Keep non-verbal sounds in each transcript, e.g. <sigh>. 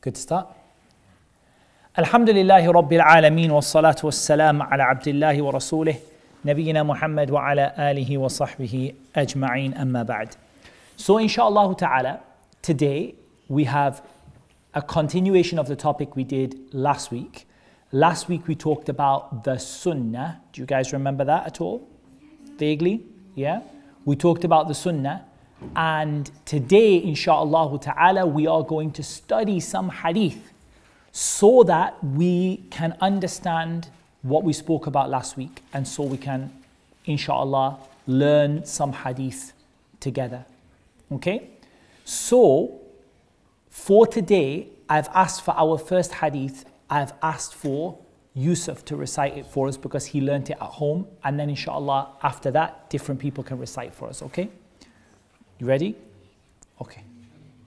Good start. الحمد لله رب العالمين والصلاة والسلام على عبد الله ورسوله نبينا محمد وعلى آله وصحبه أجمعين أما بعد. So inshallah ta'ala, today we have a continuation of the topic we did last week. Last week we talked about the sunnah. Do you guys remember that at all? Vaguely? Yeah? We talked about the sunnah. and today, insha'Allah ta'ala, we are going to study some hadith so that we can understand what we spoke about last week and so we can, insha'Allah, learn some hadith together. Okay? So, for today, I've asked for our first hadith, I've asked for Yusuf to recite it for us because he learnt it at home. And then, inshallah, after that, different people can recite for us. Okay? You ready? Okay.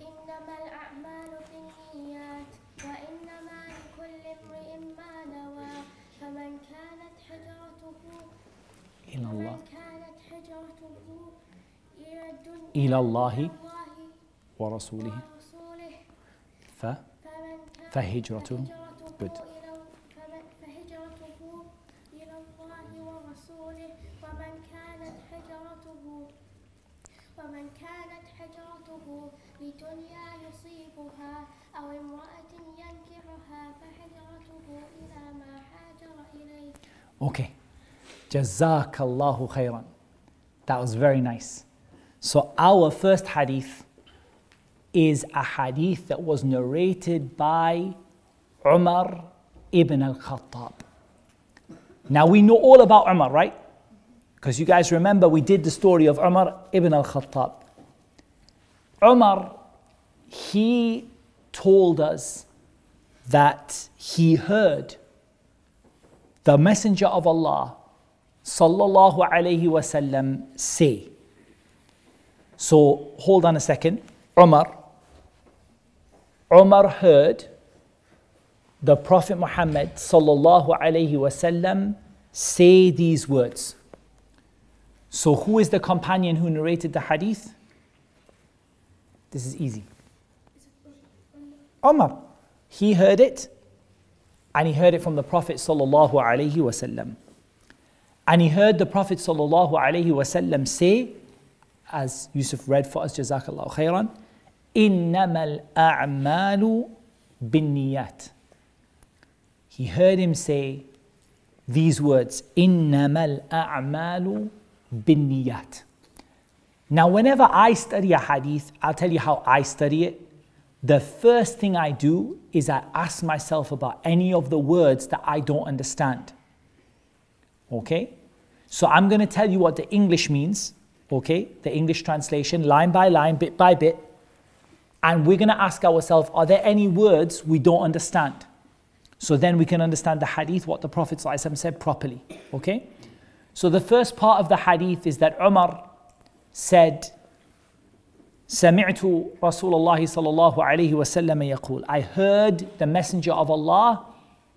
إنما الأعمال بالنيات وإنما لكل امرئ ما نوى فمن كانت حجرته إلى الله فمن كانت حجرته إلى الدنيا إلى الله ورسوله ف فهجرته هجرته Good. أو امرأة ينكحها فحجرته إلى ما هاجر إليه Okay. Jazakallahu khairan. That was very nice. So, our first hadith is a hadith that was narrated by Umar ibn al Khattab. Now, we know all about Umar, right? Because you guys remember we did the story of Umar ibn al Khattab. Umar, he told us that he heard the Messenger of Allah sallallahu alayhi wasallam say. So hold on a second. Umar. Umar heard the Prophet Muhammad sallallahu alayhi wasallam say these words. So who is the companion who narrated the hadith? This is easy. Umar. He heard it and he heard it from the Prophet sallallahu alaihi wasallam. And he heard the Prophet sallallahu alaihi wasallam say, as Yusuf read for us, Jazakallah khairan, إنما الأعمال بالنيات. He heard him say these words, إنما الأعمال بالنيات. Now, whenever I study a hadith, I'll tell you how I study it. the first thing I do is I ask myself about any of the words that I don't understand. Okay? So I'm going to tell you what the English means, okay? The English translation, line by line, bit by bit. And we're going to ask ourselves, are there any words we don't understand? So then we can understand the hadith, what the Prophet said properly, okay? So the first part of the hadith is that Umar said, سمعت رسول الله صلى الله عليه وسلم يقول I heard the messenger of Allah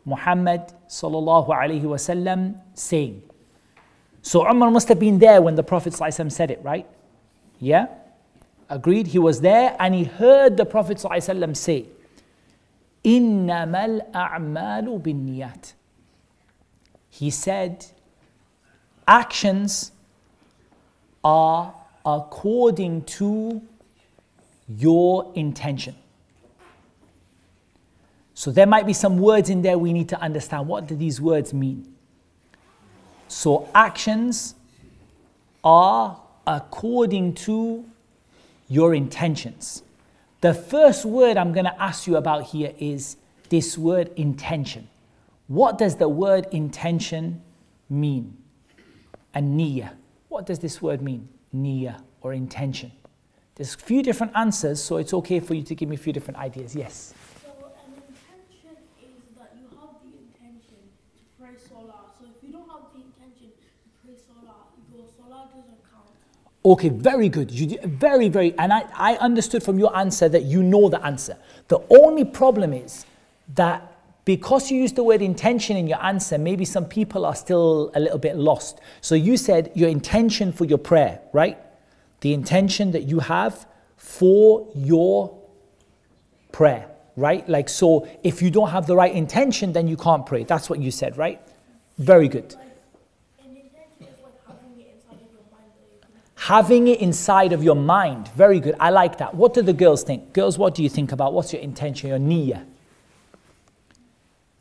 Muhammad صلى الله عليه وسلم saying So Umar must have been there when the Prophet صلى الله عليه وسلم said it right yeah agreed he was there and he heard the Prophet صلى الله عليه وسلم say إنما الأعمال بالنيات He said actions are according to your intention. So there might be some words in there we need to understand. What do these words mean? So actions are according to your intentions. The first word I'm going to ask you about here is this word intention. What does the word intention mean? And niyyah. What does this word mean? Niyyah or intention. There's a few different answers, so it's okay for you to give me a few different ideas. Yes. So an intention is that you have the intention to pray salah. So if you don't have the intention to pray salah, your salah doesn't count. Okay, very good. You very, very, and I, I understood from your answer that you know the answer. The only problem is that because you used the word intention in your answer, maybe some people are still a little bit lost. So you said your intention for your prayer, right? The intention that you have for your prayer. right? Like, so if you don't have the right intention, then you can't pray. That's what you said, right? Very good. Having it inside of your mind. Very good. I like that. What do the girls think? Girls, what do you think about? What's your intention, your niyyah?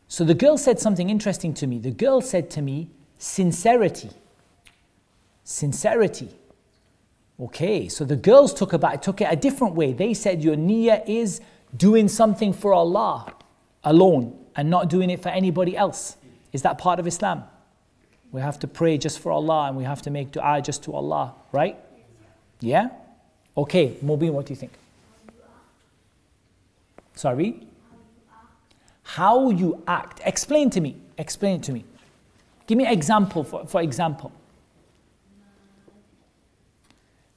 So the girl said something interesting to me. The girl said to me, sincerity. Sincerity. Okay, so the girls took about took it a different way. They said your niyyah is doing something for Allah alone and not doing it for anybody else. Is that part of Islam? We have to pray just for Allah and we have to make dua just to Allah, right? Yeah? Okay, Mubin, what do you think? Sorry? How you act. Explain to me. Explain it to me. Give me an example, for, for example.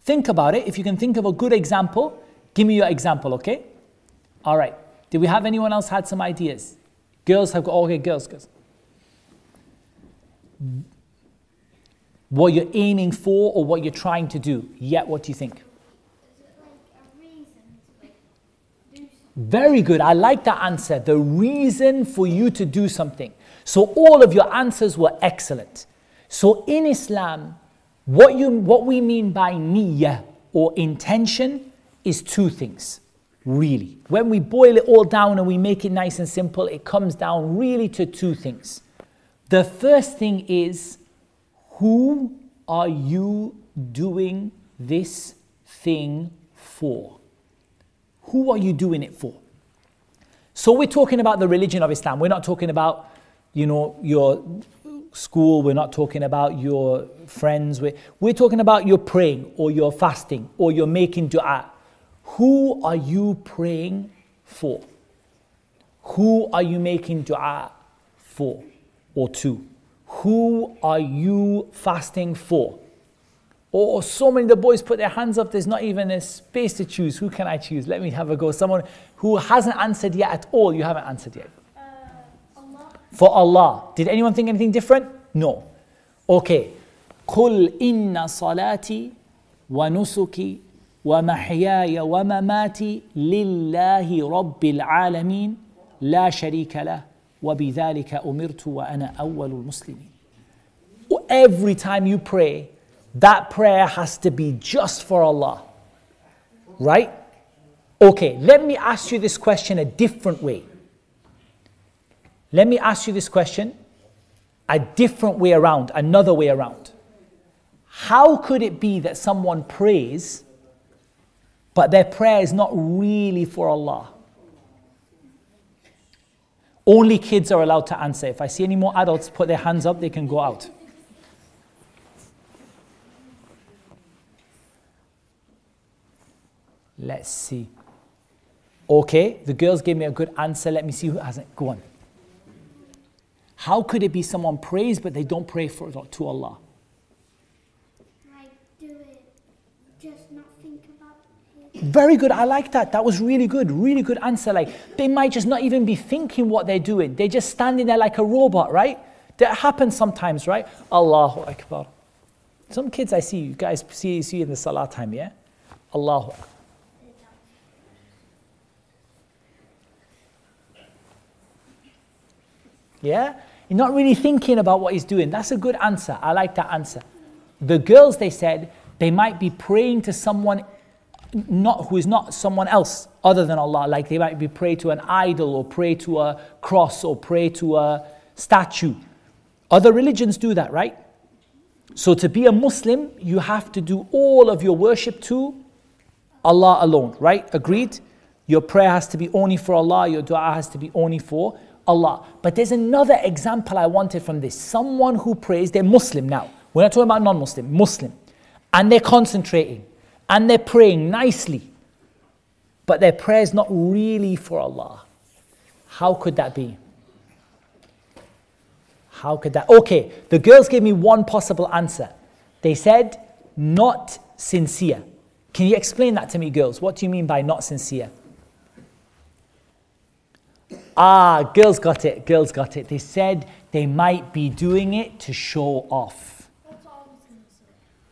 Think about it. If you can think of a good example, give me your example, okay? All right. Did we have anyone else had some ideas? Girls have got, okay, girls, girls. What you're aiming for or what you're trying to do. Yet, what do you think? Very good. I like that answer. The reason for you to do something. So all of your answers were excellent. So in Islam, what you what we mean by niyyah or intention is two things. Really. When we boil it all down and we make it nice and simple, it comes down really to two things. The first thing is who are you doing this thing for? Who are you doing it for? So we're talking about the religion of Islam. We're not talking about, you know, your school. We're not talking about your friends. We're, we're talking about your praying or your fasting or you're making dua. Who are you praying for? Who are you making dua for or to? Who are you fasting for? Or so many of the boys put their hands up, there's not even a space to choose. Who can I choose? Let me have a go. Someone who hasn't answered yet at all, you haven't answered yet Uh, Allah. For Allah. Did anyone think anything different? No. Okay. قل إن صلاتي ونسكي ومحياي ومماتي لله رب العالمين لا شريك له وبذلك أمرت وأنا أول المسلمين. Every time you pray, that prayer has to be just for Allah. Right? Okay, let me ask you this question a different way. Let me ask you this question a different way around, another way around. How could it be that someone prays, but their prayer is not really for Allah? Only kids are allowed to answer. If I see any more adults put their hands up, they can go out. Let's see. Okay, the girls gave me a good answer. Let me see who hasn't. Go on. How could it be someone prays but they don't pray for to Allah? Like do it, just not think about it. Very good. I like that. That was really good. Really good answer. Like they might just not even be thinking what they're doing. They're just standing there like a robot, right? That happens sometimes, right? Allahu Akbar. Some kids I see, you guys see, see in the salah time, yeah? Allahu Akbar. Yeah? You're not really thinking about what he's doing. That's a good answer. I like that answer. The girls, they said, they might be praying to someone not who is not someone else other than Allah. Like they might be pray to an idol or pray to a cross or pray to a statue. Other religions do that, right? So to be a Muslim, you have to do all of your worship to Allah alone, right? Agreed? Your prayer has to be only for Allah, your dua has to be only for Allah. But there's another example I wanted from this. Someone who prays, they're Muslim now. We're not talking about non Muslim, Muslim. And they're concentrating and they're praying nicely. But their prayer is not really for Allah. How could that be? How could that? Okay, the girls gave me one possible answer. They said, not sincere. Can you explain that to me, girls? What do you mean by not sincere? Ah, girls got it. Girls got it. They said they might be doing it to show off.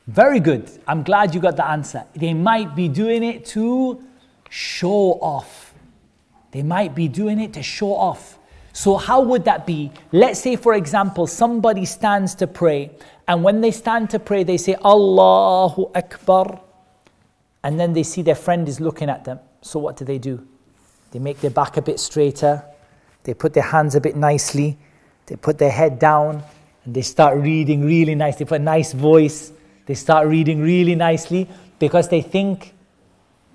Very good. I'm glad you got the answer. They might be doing it to show off. They might be doing it to show off. So, how would that be? Let's say, for example, somebody stands to pray, and when they stand to pray, they say, Allahu Akbar, and then they see their friend is looking at them. So, what do they do? They make their back a bit straighter, they put their hands a bit nicely, they put their head down, and they start reading really nice. They put a nice voice, they start reading really nicely because they think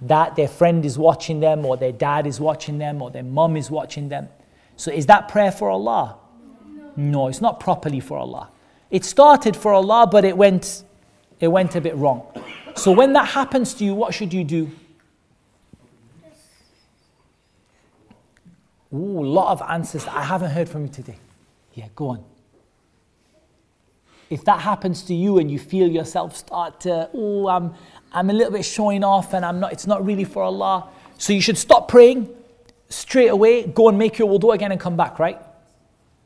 that their friend is watching them, or their dad is watching them, or their mom is watching them. So is that prayer for Allah? No, it's not properly for Allah. It started for Allah, but it went, it went a bit wrong. So when that happens to you, what should you do? Ooh, lot of answers that I haven't heard from you today. Yeah, go on. If that happens to you and you feel yourself start to, oh, I'm, I'm a little bit showing off and I'm not, it's not really for Allah. So you should stop praying straight away, go and make your wudu again and come back, right?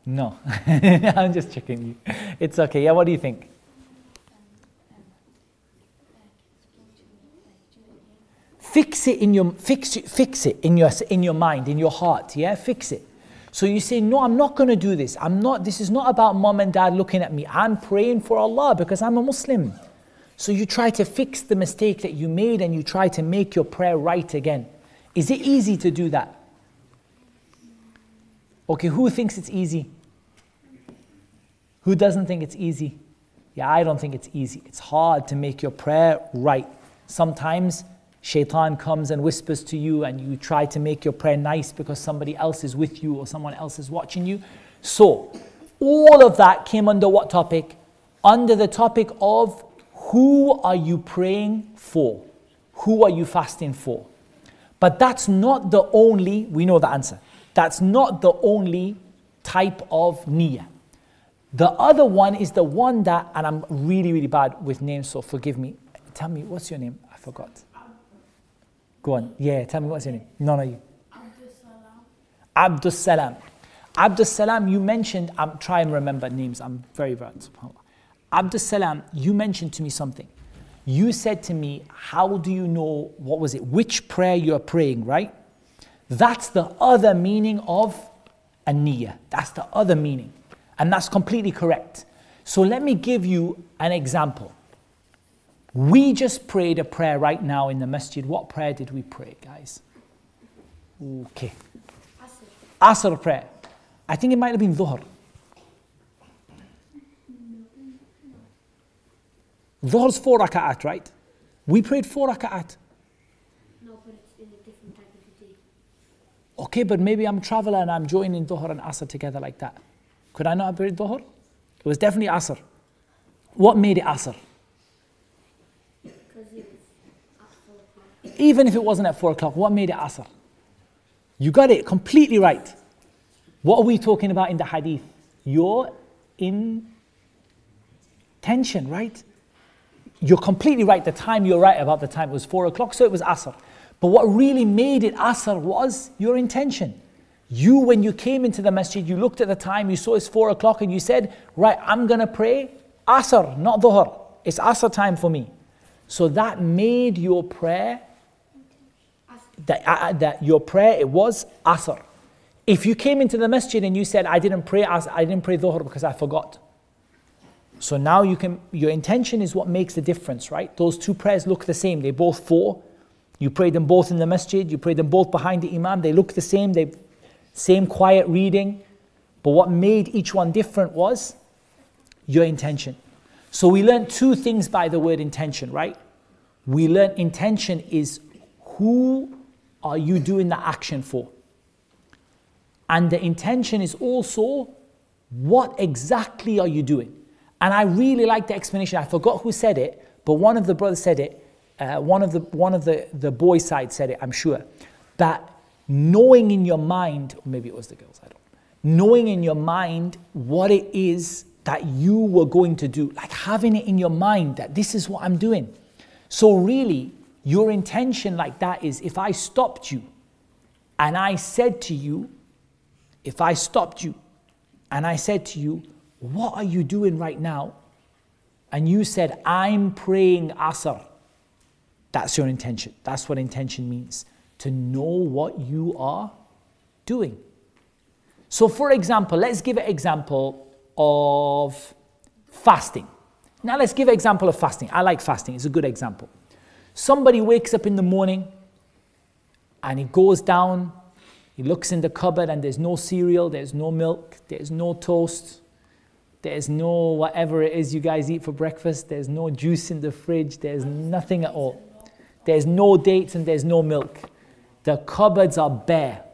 No. <laughs> I'm just checking you. It's okay. Yeah, what do you think? Fix it in your fix it, fix it in your in your mind, in your heart, yeah? Fix it. So you say, No, I'm not going to do this. I'm not, this is not about mom and dad looking at me. I'm praying for Allah because I'm a Muslim. So you try to fix the mistake that you made and you try to make your prayer right again. Is it easy to do that? Okay, who thinks it's easy? Who doesn't think it's easy? Yeah, I don't think it's easy. It's hard to make your prayer right. Sometimes shaitan comes and whispers to you, and you try to make your prayer nice because somebody else is with you or someone else is watching you. So, all of that came under what topic? Under the topic of who are you praying for? Who are you fasting for? But that's not the only, we know the answer. That's not the only type of niyyah. The other one is the one that, and I'm really, really bad with names, so forgive me. Tell me, what's your name? I forgot. Go on. Yeah, tell me what's your name. No, no, you. Abdus Salam. Abdus Salam, you mentioned, um, I'm trying to remember names, I'm very bad. Abdus Salam, you mentioned to me something. You said to me, How do you know, what was it, which prayer you're praying, right? That's the other meaning of a niyyah. That's the other meaning. And that's completely correct. So let me give you an example. We just prayed a prayer right now in the masjid. What prayer did we pray, guys? Okay. Asr, Asr prayer. I think it might have been Dhuhr. Dhuhr's four raka'at, right? We prayed four raka'at. No, but it's in a different type of day. Okay, but maybe I'm a traveler and I'm joining Dhuhr and Asr together like that. Could I not have prayed Dhuhr? It was definitely Asr. What made it Asr? Even if it wasn't at 4 o'clock, what made it Asr? You got it completely right. What are we talking about in the hadith? Your intention, right? You're completely right. The time you're right about the time it was 4 o'clock, so it was Asr. But what really made it asr was your intention. You, when you came into the masjid, you looked at the time, you saw it's four o'clock, and you said, Right, I'm going to pray asr, not dhuhr. It's asr time for me. So that made your prayer, that, uh, that your prayer, it was asr. If you came into the masjid and you said, I didn't pray asr, I didn't pray dhuhr because I forgot. So now you can, your intention is what makes the difference, right? Those two prayers look the same. They both four, you pray them both in the masjid, you pray them both behind the imam, they look the same, they same quiet reading. But what made each one different was your intention. So we learned two things by the word intention, right? We learned intention is who are you doing the action for? And the intention is also what exactly are you doing? And I really like the explanation. I forgot who said it, but one of the brothers said it uh, one of the one of the the boy side said it, I'm sure, that knowing in your mind, or maybe it was the girls, I don't, knowing in your mind what it is that you were going to do, like having it in your mind that this is what I'm doing. So really, your intention like that is if I stopped you and I said to you, if I stopped you and I said to you, what are you doing right now? And you said, I'm praying Asr. That's your intention. That's what intention means. To know what you are doing. So, for example, let's give an example of fasting. Now, let's give an example of fasting. I like fasting, it's a good example. Somebody wakes up in the morning and he goes down, he looks in the cupboard, and there's no cereal, there's no milk, there's no toast, there's no whatever it is you guys eat for breakfast, there's no juice in the fridge, there's nothing at all. There's no dates and there's no milk. The cupboards are bare.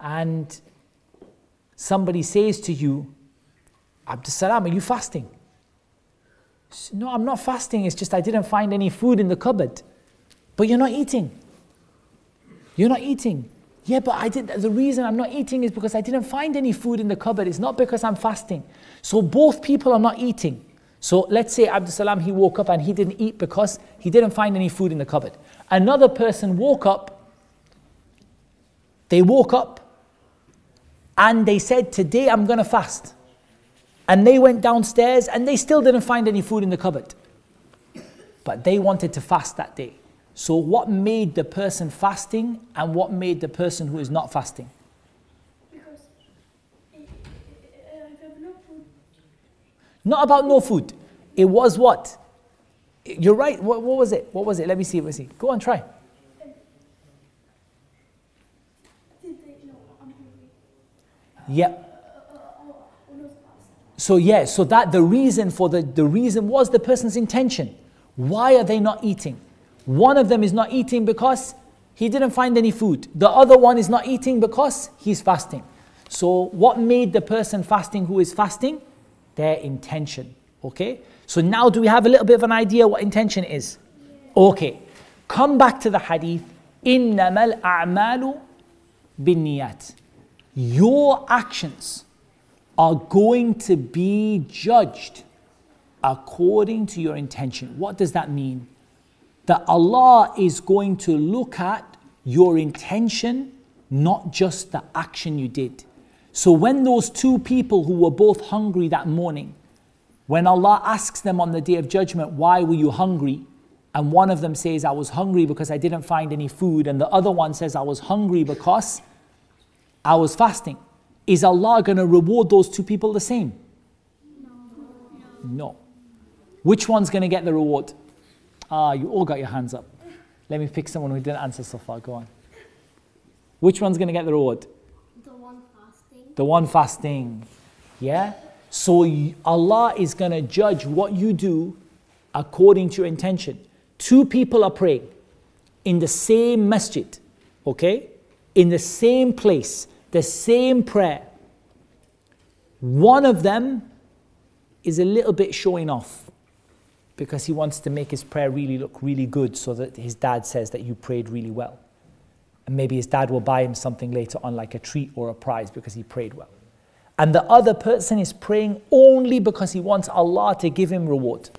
And somebody says to you, Abdus Salam, are you fasting? No, I'm not fasting. It's just I didn't find any food in the cupboard. But you're not eating. You're not eating. Yeah, but I did. The reason I'm not eating is because I didn't find any food in the cupboard. It's not because I'm fasting. So both people are not eating. So let's say Abdul Salam, he woke up and he didn't eat because he didn't find any food in the cupboard. Another person woke up, they woke up and they said, Today I'm going to fast. And they went downstairs and they still didn't find any food in the cupboard. But they wanted to fast that day. So, what made the person fasting and what made the person who is not fasting? Because eh, eh, eh, have no food, Not about no food. It was what? You're right. What, what was it? What was it? Let me see. Let me see. Go on, try. did they know I'm hungry? Yeah. Uh, uh, oh, oh, no, fast. So yeah, so that the reason for the the reason was the person's intention. Why are they not eating? One of them is not eating because he didn't find any food. The other one is not eating because he's fasting. So what made the person fasting who is fasting? Their intention. Okay? So now do we have a little bit of an idea what intention is? Okay. Come back to the hadith. إنما الأعمال بالنيات. Your actions are going to be judged according to your intention. What does that mean? That Allah is going to look at your intention, not just the action you did. So when those two people who were both hungry that morning, when Allah asks them on the day of judgment, Why were you hungry? And one of them says, I was hungry because I didn't find any food. And the other one says, I was hungry because I was fasting. Is Allah going to reward those two people the same? No. Which one's going to get the reward? Ah, you all got your hands up. Let me pick someone who didn't answer so far. Go on. Which one's going to get the reward? The one fasting. The one fasting. Yeah? So Allah is going to judge what you do according to your intention. Two people are praying in the same masjid, okay? In the same place, the same prayer. One of them is a little bit showing off because he wants to make his prayer really look really good so that his dad says that you prayed really well. And maybe his dad will buy him something later on, like a treat or a prize, because he prayed well. And the other person is praying only because he wants Allah to give him reward.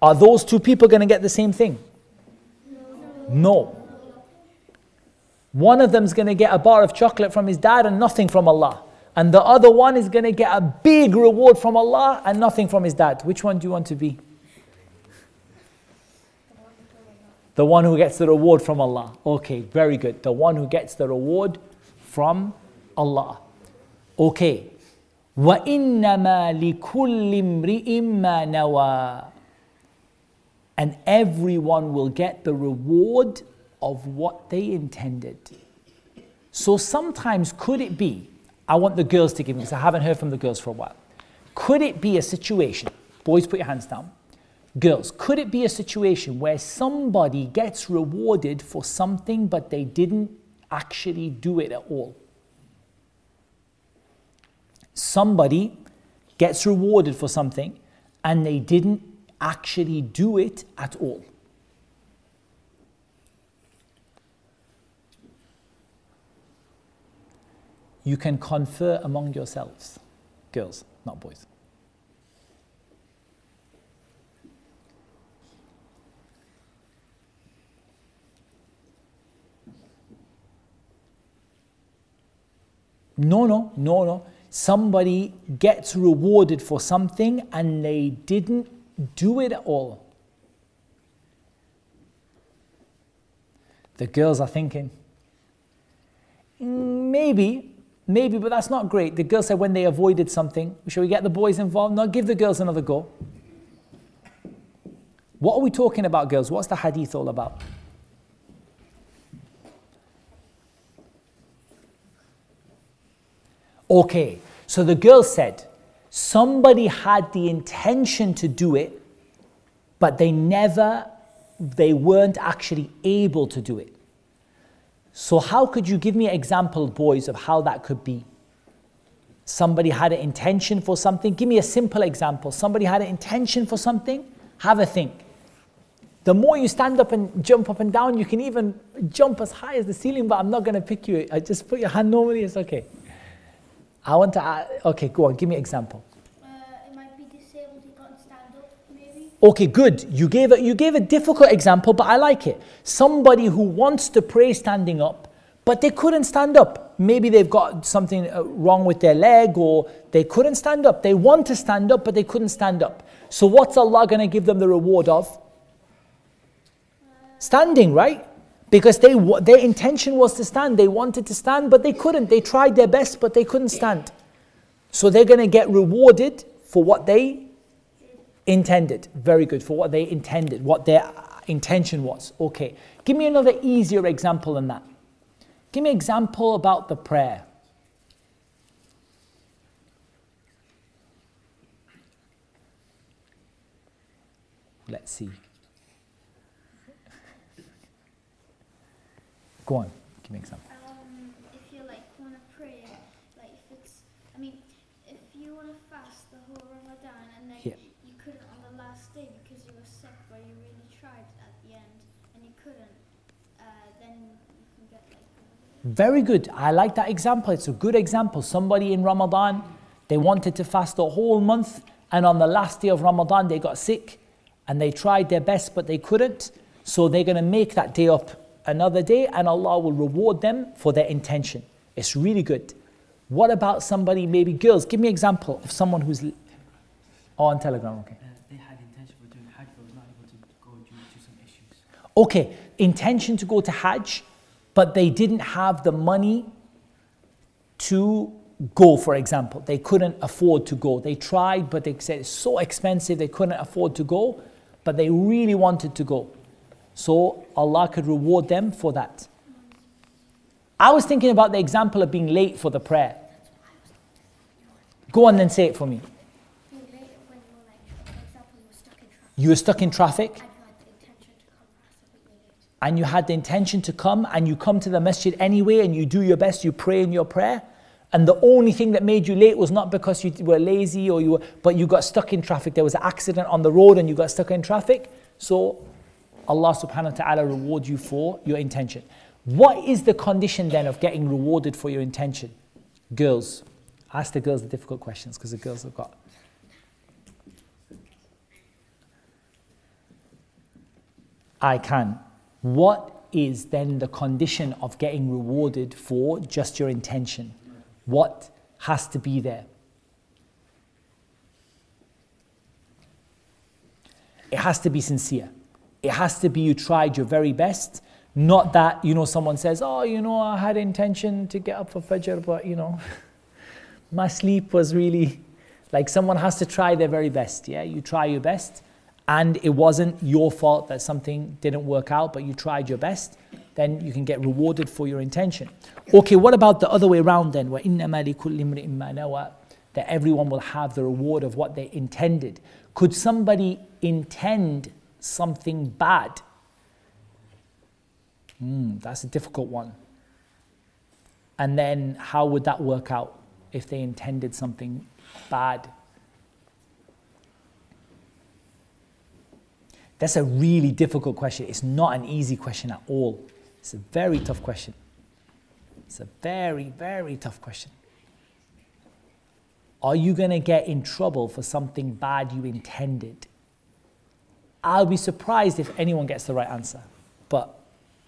Are those two people going to get the same thing? No. One of them is going to get a bar of chocolate from his dad and nothing from Allah. And the other one is going to get a big reward from Allah and nothing from his dad. Which one do you want to be? The one who gets the reward from Allah. Okay, very good. The one who gets the reward from Allah. Okay. وَإِنَّمَا لِكُلِّ امْرِئٍ مَّا نَوَى And everyone will get the reward of what they intended. So sometimes could it be, I want the girls to give me because I haven't heard from the girls for a while. Could it be a situation, boys put your hands down, girls, could it be a situation where somebody gets rewarded for something but they didn't actually do it at all? Somebody gets rewarded for something and they didn't actually do it at all. You can confer among yourselves, girls, not boys. No, no, no, no. Somebody gets rewarded for something and they didn't do it at all. The girls are thinking, Mm, Maybe, maybe, but that's not great. The girl said when they avoided something, shall we get the boys involved? No, give the girls another go. What are we talking about, girls? What's the hadith all about? Okay, so the girl said somebody had the intention to do it, but they never, they weren't actually able to do it. So, how could you give me an example, boys, of how that could be? Somebody had an intention for something. Give me a simple example. Somebody had an intention for something. Have a think. The more you stand up and jump up and down, you can even jump as high as the ceiling, but I'm not going to pick you. I just put your hand normally, it's okay. I want to, okay, go on, give me an example. Uh, it might be disabled, he can't stand up, maybe. Okay, good. You gave a, you gave a difficult example, but I like it. Somebody who wants to pray standing up, but they couldn't stand up. Maybe they've got something uh, wrong with their leg or they couldn't stand up. They want to stand up, but they couldn't stand up. So, what's Allah going to give them the reward of? Standing, right? Because they, their intention was to stand. They wanted to stand, but they couldn't. They tried their best, but they couldn't stand. So, they're going to get rewarded for what they intended. Very good. For what they intended, what their intention was. Okay. Give me another easier example than that. Give me an example about the prayer. Let's see. Go on. Give me an example. Um, if you like want to pray, like if it's, I mean, if you want to fast the whole Ramadan and then Yeah. you couldn't on the last day because you were sick, but you really tried at the end and you couldn't, uh, then you can get like. Very good. I like that example. It's a good example. Somebody in Ramadan, they wanted to fast the whole month, and on the last day of Ramadan, they got sick and they tried their best, but they couldn't. So they're going to make that day up another day, and Allah will reward them for their intention. It's really good. What about somebody, maybe girls? Give me an example of someone who's. Oh, on Telegram, okay. Uh, they had intention of doing Hajj but was not able to go due to some issues. Okay, intention to go to Hajj, but they didn't have the money to go, for example. They couldn't afford to go. They tried, but they said it's so expensive, they couldn't afford to go, but they really wanted to go. So Allah could reward them for that. I was thinking about the example of being late for the prayer. Go on and say it for me. Being late when you were like, for example, you were stuck in traffic You were stuck in traffic. and you had the intention to come fast, but you're late. And you had the intention to come and you come to the masjid anyway and you do your best, you pray in your prayer. And the only thing that made you late was not because you were lazy or you were, but you got stuck in traffic. There was an accident on the road and you got stuck in traffic. So Allah subhanahu wa ta'ala reward you for your intention. What is the condition then of getting rewarded for your intention? Girls. Ask the girls the difficult questions because the girls have got. I can. What is then the condition of getting rewarded for just your intention? What has to be there? It has to be sincere. It has to be you tried your very best. Not that, you know, someone says, oh, you know, I had intention to get up for Fajr, but, you know, <laughs> my sleep was really like someone has to try their very best. Yeah, you try your best, and it wasn't your fault that something didn't work out, but you tried your best, then you can get rewarded for your intention. Okay, what about the other way around then? That everyone will have the reward of what they intended. Could somebody intend something bad? Mm, that's a difficult one. And then how would that work out if they intended something bad? That's a really difficult question. It's not an easy question at all. It's a very tough question. It's a very, very tough question. Are you going to get in trouble for something bad you intended? I'll be surprised if anyone gets the right answer, but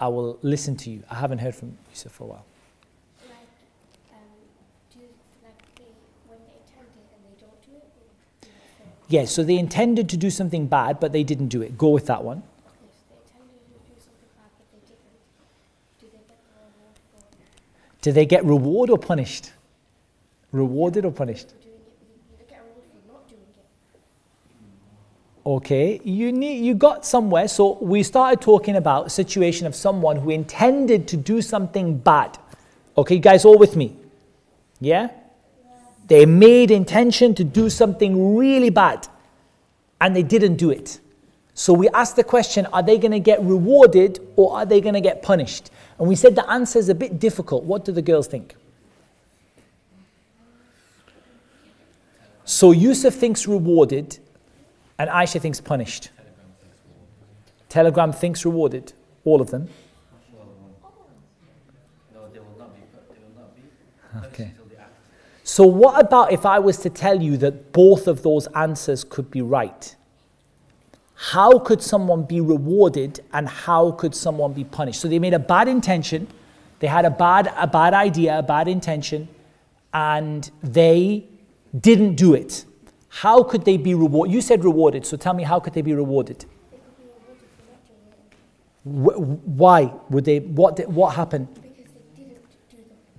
I will listen to you. I haven't heard from Yusuf for a while. Like, um, do like they when they intend it and they don't do it, or do Yeah, so they intended to do something bad, but they didn't do it. Go with that one. Yes? Do they get reward or punished? Rewarded or punished? Okay, you need you got somewhere. So we started talking about a situation of someone who intended to do something bad. Okay, you guys all with me? Yeah? They made intention to do something really bad and they didn't do it. So we asked the question are they going to get rewarded or are they going to get punished? And we said the answer is a bit difficult. What do the girls think? So Yusuf thinks rewarded and Aisha thinks punished. Telegram thinks rewarded. All of them. No, they will not be. They will not be. punished Okay. until they act. So, what about if I was to tell you that both of those answers could be right? How could someone be rewarded and how could someone be punished? So, they made a bad intention, they had a bad, a bad idea, a bad intention, and they didn't do it. How could they be rewarded? You said rewarded, so tell me how could they be rewarded? Why would they? What, did- what happened?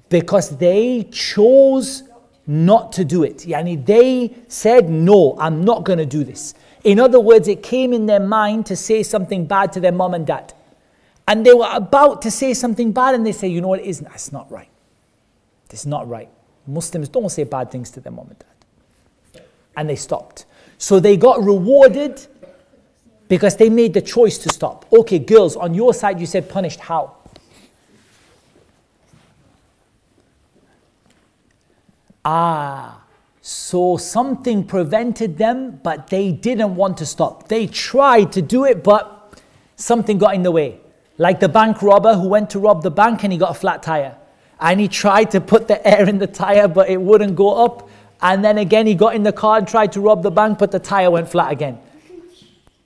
because they chose not to do it. Yani they said, No, I'm not going to do this. In other words, it came in their mind to say something bad to their mom and dad. And they were about to say something bad, and they say, You know what? It isn't. That's not right. It's not right. Muslims don't say bad things to their mom and dad. And they stopped. So they got rewarded because they made the choice to stop. Okay, girls, on your side, you said punished. How? Ah, so something prevented them, but they didn't want to stop. They tried to do it, but something got in the way. Like the bank robber who went to rob the bank and he got a flat tire. And he tried to put the air in the tire, but it wouldn't go up. And then again, he got in the car and tried to rob the bank, but the tire went flat again.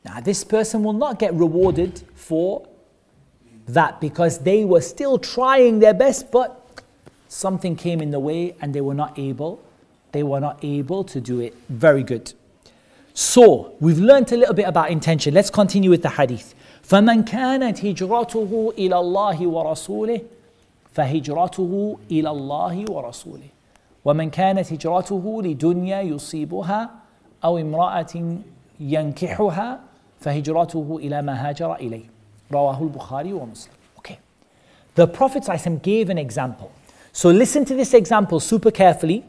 Now, this person will not get rewarded for that because they were still trying their best, but something came in the way and they were not able they were not able to do it very good so we've learned a little bit about intention let's continue with the hadith فمن كانت هجرته إلى الله ورسوله فهجرته إلى الله ورسوله ومن كانت هجرته لدنيا يصيبها أو امرأة ينكحها فهجرته إلى ما هاجر إليه رواه البخاري ومسلم okay the Prophet ﷺ gave an example. So listen to this example super carefully.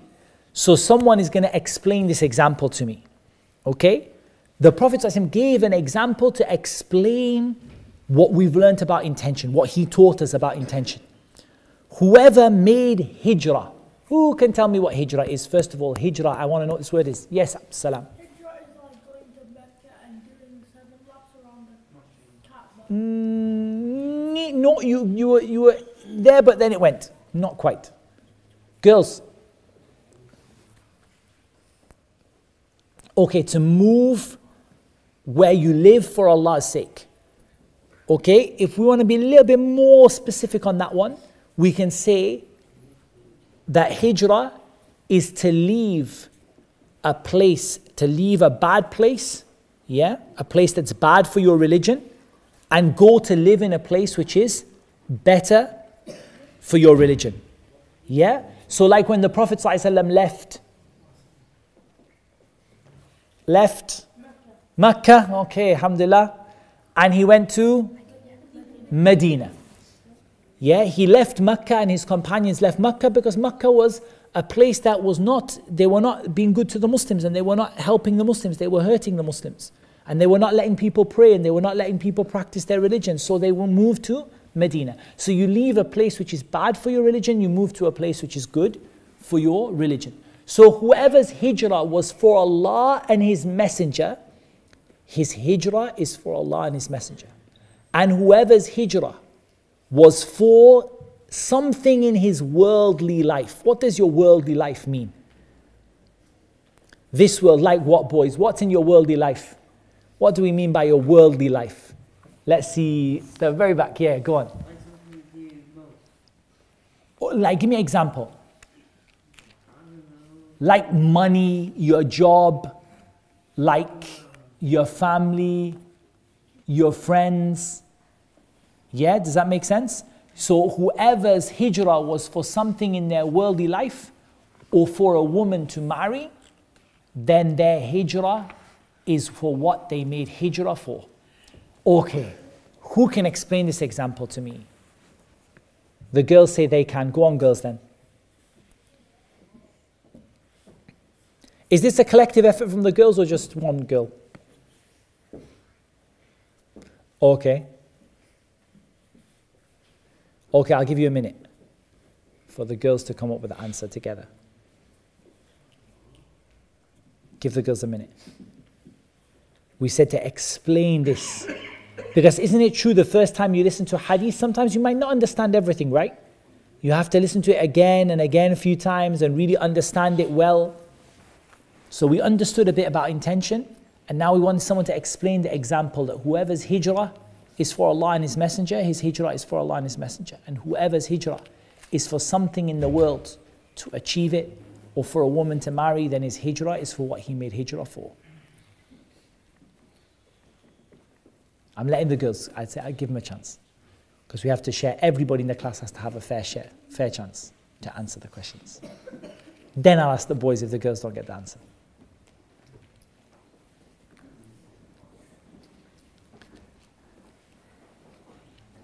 So someone is going to explain this example to me. Okay? The Prophet ﷺ gave an example to explain what we've learnt about intention, what he taught us about intention. Whoever made hijrah, who can tell me what hijrah is? First of all, hijrah, I want to know what this word is. Yes, salam. Hijrah is like going to Mecca and doing seven laps around the Kaaba. Mm, no, you, you, were, you were there, but then it went. Not quite. Girls. Okay, to move where you live for Allah's sake. Okay, if we want to be a little bit more specific on that one, we can say that hijrah is to leave a place, to leave a bad place, yeah, a place that's bad for your religion, and go to live in a place which is better for your religion. Yeah? So, like when the Prophet ﷺ left, left Mecca, okay, alhamdulillah, and he went to Medina. Yeah, he left Mecca and his companions left Mecca because Mecca was a place that was not, they were not being good to the Muslims and they were not helping the Muslims, they were hurting the Muslims. And they were not letting people pray and they were not letting people practice their religion. So they will move to Medina. So you leave a place which is bad for your religion, you move to a place which is good for your religion. So whoever's hijrah was for Allah and His Messenger, his hijrah is for Allah and His Messenger. And whoever's hijrah was for something in his worldly life. What does your worldly life mean? This world, like what, boys? What's in your worldly life? What do we mean by your worldly life? Let's see the very back. Yeah, go on. Or, Like, give me an example. Like money, your job, like your family, your friends. Yeah, does that make sense? So whoever's hijrah was for something in their worldly life or for a woman to marry, then their hijrah is for what they made hijrah for. Okay, who can explain this example to me? The girls say they can. Go on, girls, then. Is this a collective effort from the girls or just one girl? Okay. Okay, I'll give you a minute for the girls to come up with the answer together. Give the girls a minute. We said to explain this. Because isn't it true the first time you listen to hadith, sometimes you might not understand everything, right? You have to listen to it again and again a few times and really understand it well. So we understood a bit about intention, and now we want someone to explain the example that whoever's hijrah is for Allah and His Messenger, his hijrah is for Allah and His Messenger. And whoever's hijrah is for something in the world to achieve it, or for a woman to marry, then his hijrah is for what he made hijrah for. I'm letting the girls, I'd say I'd give them a chance. Because we have to share, everybody in the class has to have a fair share, fair chance to answer the questions. then I'll ask the boys if the girls don't get the answer.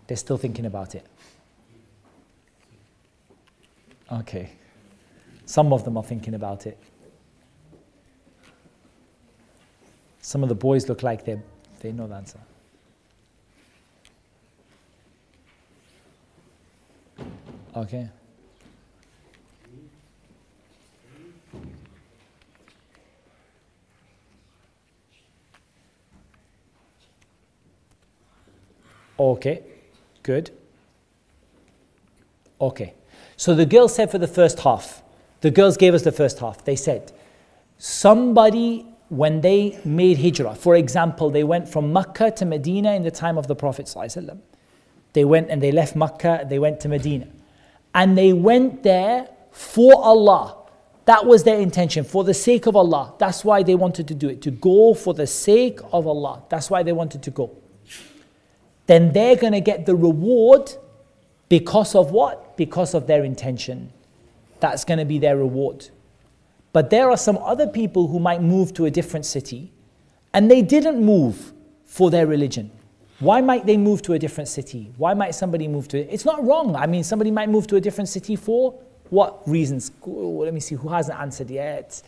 They're still thinking about it. Okay. Some of them are thinking about it. Some of the boys look like they they know the answer. Okay. Okay, good. Okay. So the girls said for the first half, the girls gave us the first half. They said, somebody, when they made hijrah, for example, they went from Mecca to Medina in the time of the Prophet. They went and they left Mecca, they went to Medina. And they went there for Allah. That was their intention, for the sake of Allah. That's why they wanted to do it, to go for the sake of Allah. That's why they wanted to go. Then they're going to get the reward because of what? Because of their intention. That's going to be their reward. But there are some other people who might move to a different city and they didn't move for their religion. Why might they move to a different city? Why might somebody move to it? It's not wrong. I mean, somebody might move to a different city for what reasons? Let me see who hasn't answered yet.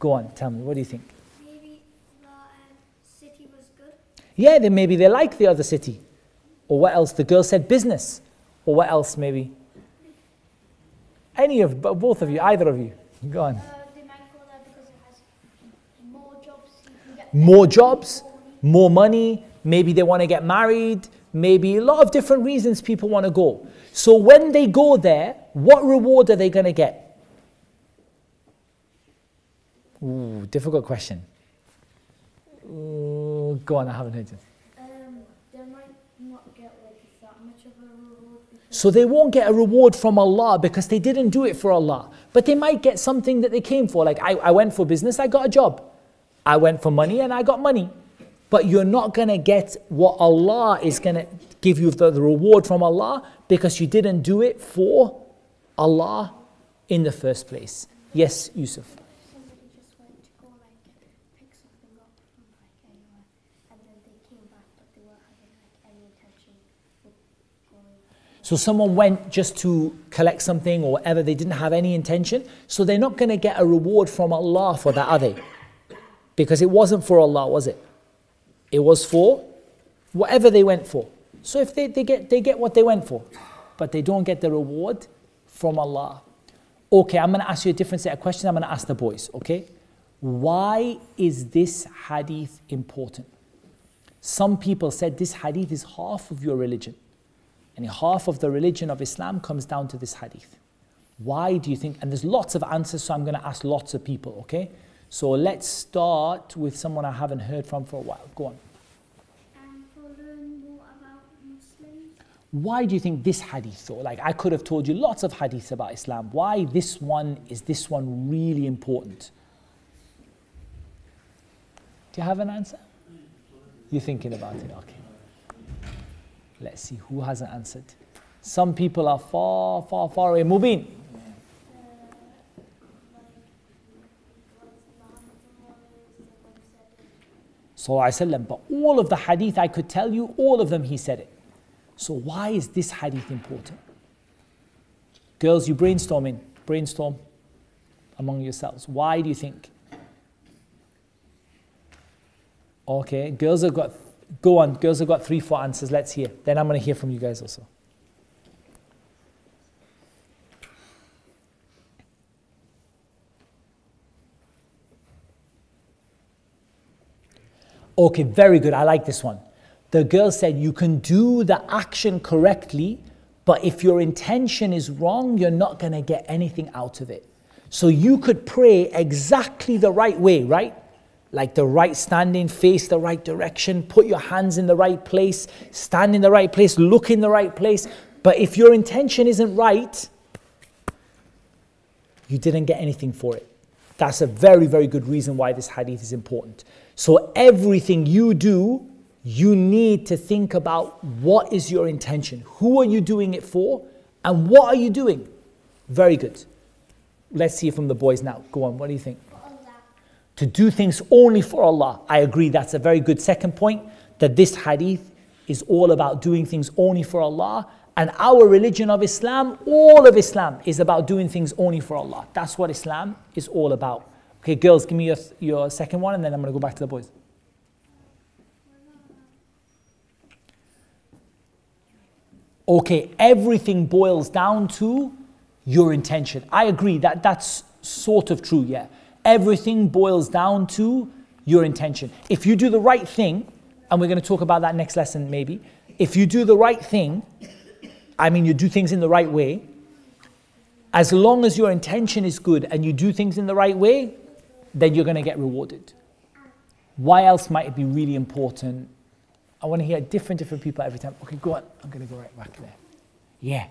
Go on, tell me. What do you think? Maybe the city was good. Yeah, then maybe they like the other city. Or what else? The girl said business. Or what else, maybe? Any of both of you, either of you. Go on. Uh, they might go there because it has more jobs. You can get More jobs, more money, maybe they want to get married, maybe a lot of different reasons people want to go. So when they go there, what reward are they going to get? Ooh, difficult question. Ooh, go on, I haven't heard it. Um, they might not get like that much of a reward because So they won't get a reward from Allah because they didn't do it for Allah. But they might get something that they came for. Like I, I went for business, I got a job. I went for money and I got money. But you're not going to get what Allah is going to give you the, the reward from Allah because you didn't do it for Allah in the first place. Yes, Yusuf. somebody just went to go like pick something up from like anywhere, and then they came back, but they weren't having like any intention of going. So someone went just to collect something or whatever, they didn't have any intention. So they're not going to get a reward from Allah for that, are they? Because it wasn't for Allah, was it? It was for whatever they went for. So if they, they get they get what they went for, but they don't get the reward from Allah. Okay, I'm gonna ask you a different set of questions. I'm gonna ask the boys, okay? Why is this hadith important? Some people said this hadith is half of your religion. And half of the religion of Islam comes down to this hadith. Why do you think? And there's lots of answers, so I'm going to ask lots of people, okay? So let's start with someone I haven't heard from for a while. Go on. And to learn more about Muslims, Why do you think this hadith, though? Like I could have told you lots of hadiths about Islam. Why this one is this one really important? Do you have an answer? You're thinking about it, okay. Let's see who hasn't answered. Some people are far, far, far away. Mubin. Wasallam. But all of the hadith I could tell you, all of them he said it. So why is this hadith important? Girls, you brainstorming, brainstorm among yourselves. Why do you think? Okay, girls have got, go on, girls have got three, four answers. Let's hear. Then I'm going to hear from you guys also. Okay, very good. I like this one. The girl said you can do the action correctly, but if your intention is wrong, you're not going to get anything out of it. So you could pray exactly the right way, right? Like the right standing, face the right direction, put your hands in the right place, stand in the right place, look in the right place. But if your intention isn't right, you didn't get anything for it. That's a very, very good reason why this hadith is important. So everything you do, you need to think about what is your intention? Who are you doing it for? And what are you doing? Very good. Let's hear from the boys now. Go on, what do you think? To do things only for Allah. I agree, that's a very good second point. That this hadith is all about doing things only for Allah. And our religion of Islam, all of Islam, is about doing things only for Allah. That's what Islam is all about. Okay, girls, give me your, your second one, and then I'm going to go back to the boys. Okay, everything boils down to your intention. I agree that that's sort of true, yeah. Everything boils down to your intention. If you do the right thing, and we're going to talk about that next lesson maybe, if you do the right thing, I mean, you do things in the right way, as long as your intention is good and you do things in the right way, then you're going to get rewarded. Why else might it be really important? I want to hear different, different people every time. Okay, go on. I'm going to go right back there. Yeah.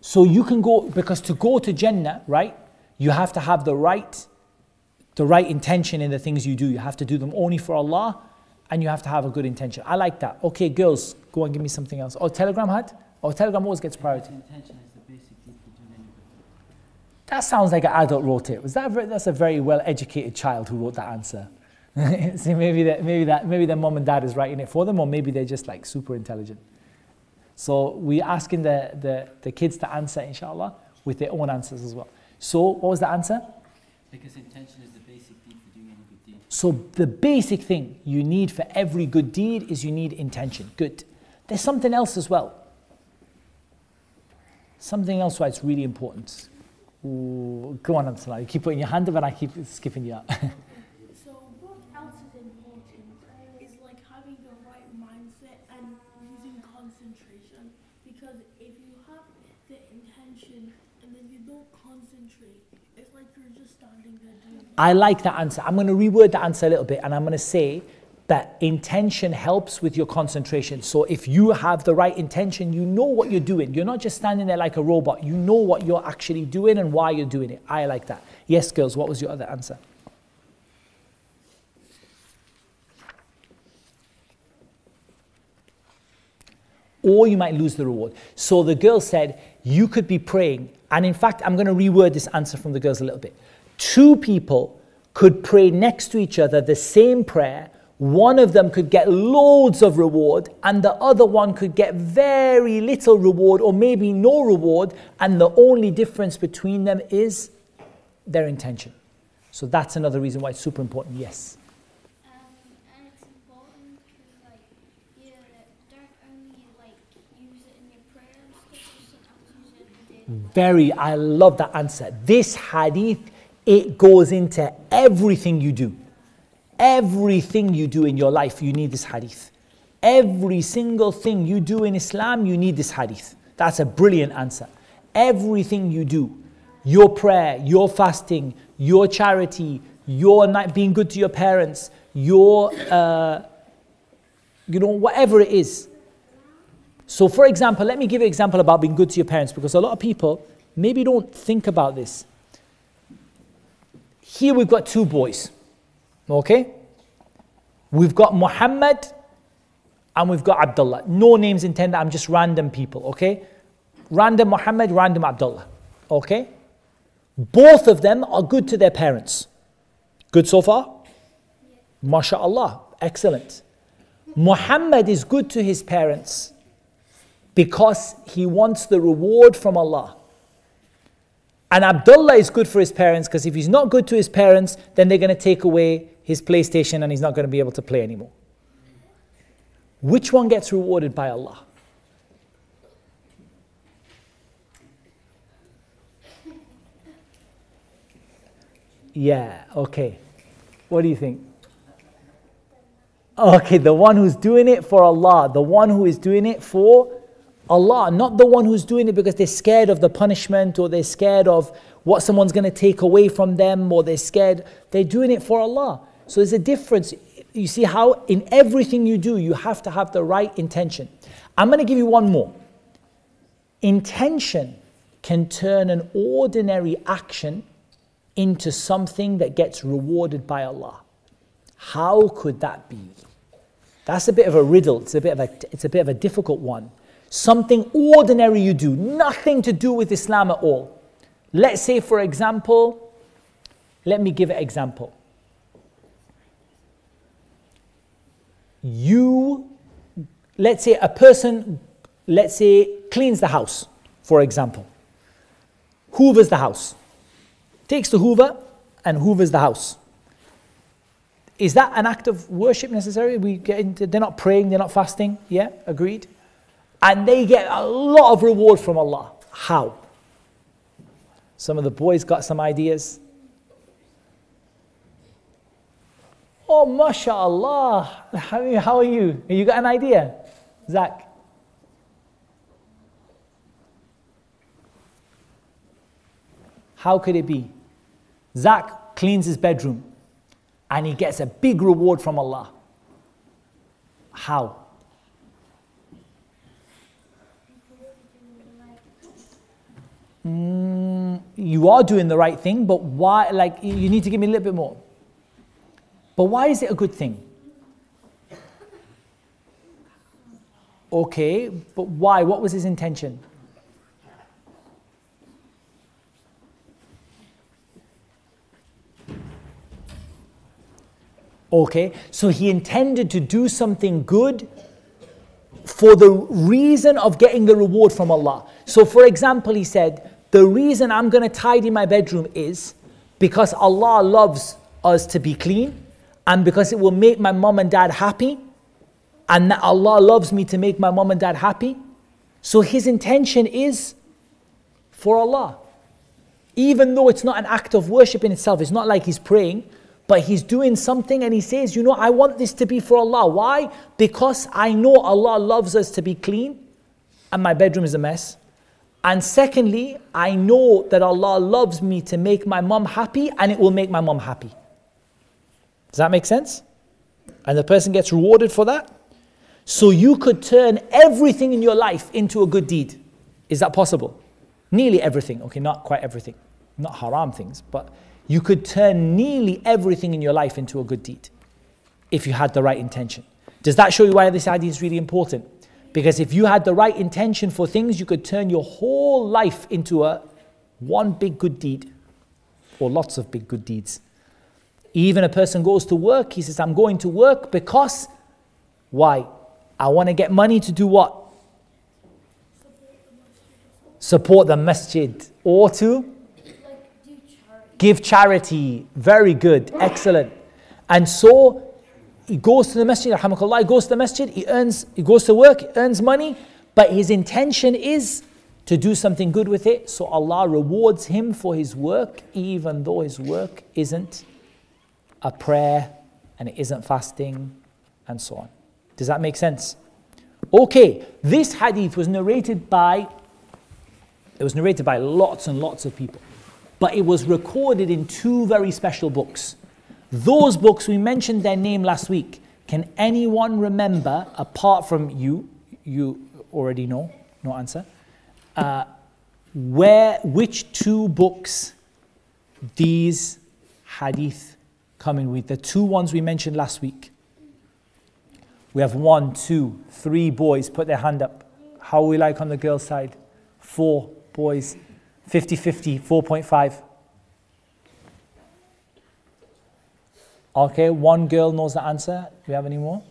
So you can go because to go to Jannah, right? You have to have the right, the right intention in the things you do. You have to do them only for Allah, and you have to have a good intention. I like that. Okay, girls, go and give me something else. Oh, Telegram had? Oh, Telegram always gets priority. Intention is the basic deed for doing any good. That sounds like an adult wrote it. Was that a that's a very well educated child who wrote that answer? <laughs> See, maybe that maybe that maybe their mom and dad is writing it for them, or maybe they're just like super intelligent. So we're asking the, the, the kids to answer, inshallah, with their own answers as well. So what was the answer? Because intention is the basic deed for doing any good deed. So the basic thing you need for every good deed is you need intention. Good. There's something else as well. Something else why it's really important. Ooh, go on, Abdullah. You keep putting your hand up and I keep skipping you out. <laughs> So what else is important is like having the right mindset and using concentration. Because if you have the intention and then you don't concentrate, it's like you're just standing there doing I like that answer. I'm going to reword that answer a little bit and I'm going to say that intention helps with your concentration. So if you have the right intention, you know what you're doing. You're not just standing there like a robot. You know what you're actually doing and why you're doing it. I like that. Yes, girls, what was your other answer? or you might lose the reward. So the girl said, You could be praying. And in fact, I'm going to reword this answer from the girls a little bit. Two people could pray next to each other the same prayer. One of them could get loads of reward, and the other one could get very little reward, or maybe no reward. And the only difference between them is their intention. So that's another reason why it's super important. Yes. Um, important to like only like use it in your prayer and stuff, you still have to use it every day. Very, I love that answer. This hadith, it goes into everything you do. Everything you do in your life, you need this hadith. Every single thing you do in Islam, you need this hadith. That's a brilliant answer. Everything you do, your prayer, your fasting, your charity, your ni- being good to your parents, your, uh, you know, whatever it is, so, for example, let me give you an example about being good to your parents because a lot of people maybe don't think about this. Here we've got two boys, okay? We've got Muhammad and we've got Abdullah. No names intended, I'm just random people, okay? Random Muhammad, random Abdullah, okay? Both of them are good to their parents. Good so far? MashaAllah, excellent. Muhammad is good to his parents because he wants the reward from Allah. And Abdullah is good for his parents because if he's not good to his parents, then they're going to take away his PlayStation and he's not going to be able to play anymore. Which one gets rewarded by Allah? Yeah, okay. What do you think? Okay, the one who's doing it for Allah, the one who is doing it for Allah, not the one who's doing it because they're scared of the punishment or they're scared of what someone's going to take away from them or they're scared. They're doing it for Allah. So there's a difference. You see how in everything you do, you have to have the right intention. I'm going to give you one more. Intention can turn an ordinary action into something that gets rewarded by Allah. How could that be? That's a bit of a riddle. It's a bit of a, it's a bit of a difficult one. Something ordinary you do, nothing to do with Islam at all. Let's say, for example, let me give an example. You, let's say a person, let's say, cleans the house, for example. Hoovers the house. Takes the hoover and hoovers the house. Is that an act of worship necessary? We get into, they're not praying, they're not fasting. Yeah, agreed. And they get a lot of reward from Allah. How? Some of the boys got some ideas. Oh, mashallah. How, are you? You got an idea? Zach? How could it be? Zach cleans his bedroom and he gets a big reward from Allah. How? Mm, you are doing the right thing, but why? Like, you need to give me a little bit more. But why is it a good thing? Okay, but why? What was his intention? Okay, so he intended to do something good for the reason of getting the reward from Allah. So, for example, he said, The reason I'm going to tidy my bedroom is because Allah loves us to be clean and because it will make my mom and dad happy and that Allah loves me to make my mom and dad happy. So, his intention is for Allah. Even though it's not an act of worship in itself, it's not like he's praying but he's doing something and he says, You know, I want this to be for Allah. Why? Because I know Allah loves us to be clean and my bedroom is a mess. And secondly, I know that Allah loves me to make my mom happy and it will make my mom happy. Does that make sense? And the person gets rewarded for that. So you could turn everything in your life into a good deed. Is that possible? Nearly everything. Okay, not quite everything. Not haram things, but you could turn nearly everything in your life into a good deed if you had the right intention. Does that show you why this idea is really important? Because if you had the right intention for things, you could turn your whole life into a one big good deed or lots of big good deeds. Even a person goes to work, he says, I'm going to work because why? I want to get money to do what? Support the masjid or to give charity. Very good, excellent. And so he goes to the masjid, rahmakallah, he goes to the masjid, he earns, he goes to work, he earns money, but his intention is to do something good with it. So Allah rewards him for his work, even though his work isn't a prayer and it isn't fasting and so on. Does that make sense? Okay, this hadith was narrated by it was narrated by lots and lots of people but it was recorded in two very special books. Those books, we mentioned their name last week. Can anyone remember, apart from you, you already know, no answer, uh, where, which two books these hadith come in with? The two ones we mentioned last week. We have one, two, three boys put their hand up. How are we like on the girls' side? Four boys. 50 50, 4.5. Okay, one girl knows the answer. Do we have any more?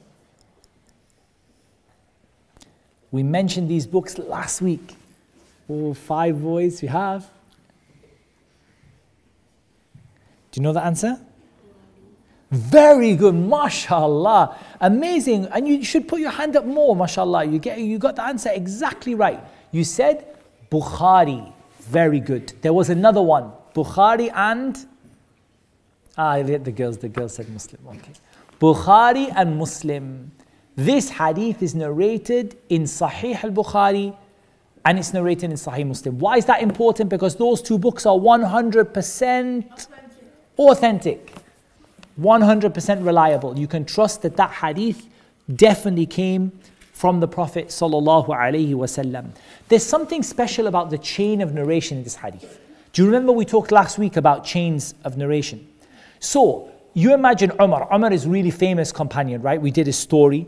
We mentioned these books last week. Oh, five boys we have. Do you know the answer? Very good, mashallah. Amazing. And you should put your hand up more, mashallah. You, get, you got the answer exactly right. You said Bukhari. Very good. There was another one. Bukhari and Ah, the girls, the girls said Muslim. Okay. Bukhari and Muslim. This hadith is narrated in Sahih al Bukhari and it's narrated in Sahih Muslim. Why is that important? Because those two books are 100% authentic, 100% reliable. You can trust that that hadith definitely came from the Prophet. There's something special about the chain of narration in this hadith. Do you remember we talked last week about chains of narration? So you imagine Umar. Umar is really famous companion, right? We did a story.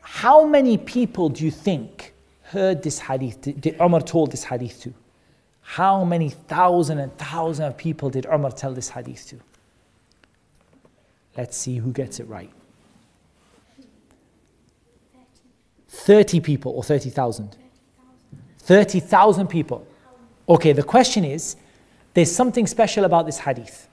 How many people do you think heard this hadith? Did Umar told this hadith to? How many thousand and thousand of people did Umar tell this hadith to? Let's see who gets it right. 30 people or 30,000? 30,000 people. Okay, the question is there's something special about this hadith.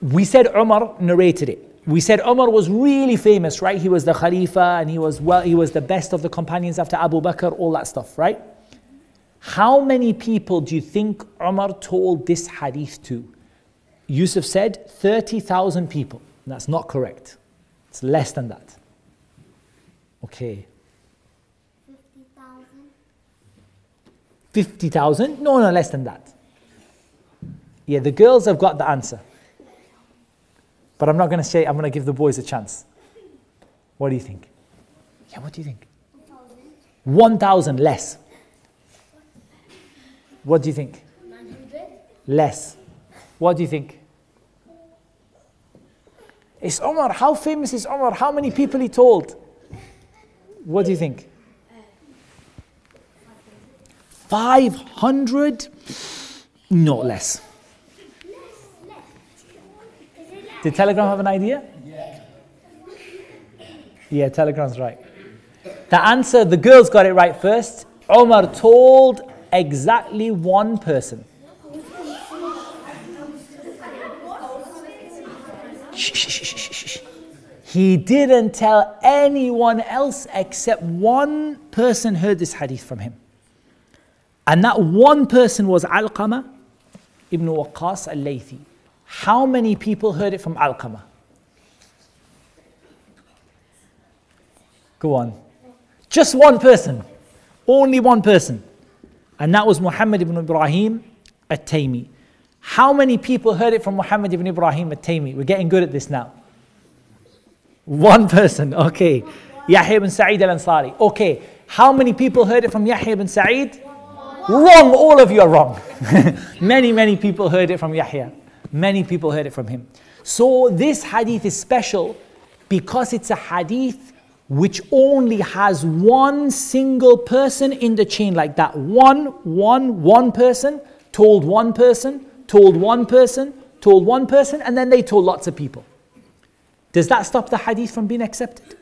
We said Umar narrated it. We said Umar was really famous, right? He was the Khalifa and he was well, he was the best of the companions after Abu Bakr, all that stuff, right? How many people do you think Umar told this hadith to? Yusuf said 30,000 people. That's not correct. It's less than that. Okay. 50,000. 50,000? No, no, less than that. Yeah, the girls have got the answer. But I'm not going to say, I'm going to give the boys a chance. What do you think? Yeah, what do you think? 1,000 less. What do you think? 900. Less. What do you think? It's Omar. How famous is Omar? How many people he told? What do you think? 500? Not less. Did Telegram have an idea? Yeah, Telegram's right. The answer, the girls got it right first. Omar told exactly one person. Shh, shh, shh, shh, shh, shh. He didn't tell anyone else except one person heard this hadith from him. And that one person was Alqama ibn Waqqas al-Laythi. How many people heard it from Alqama? Go on. Just one person. Only one person. And that was Muhammad ibn Ibrahim at-Taymi. How many people heard it from Muhammad ibn Ibrahim at-Taymi? We're getting good at this now. One person, okay. Yahya ibn Sa'id al-Ansari. Okay. How many people heard it from Yahya ibn Sa'id? Wrong, all of you are wrong. <laughs> many, many people heard it from Yahya. Many people heard it from him. So this hadith is special because it's a hadith which only has one single person in the chain like that. One, one, one person told one person, told one person, told one person, and then they told lots of people. Does that stop the hadith from being accepted?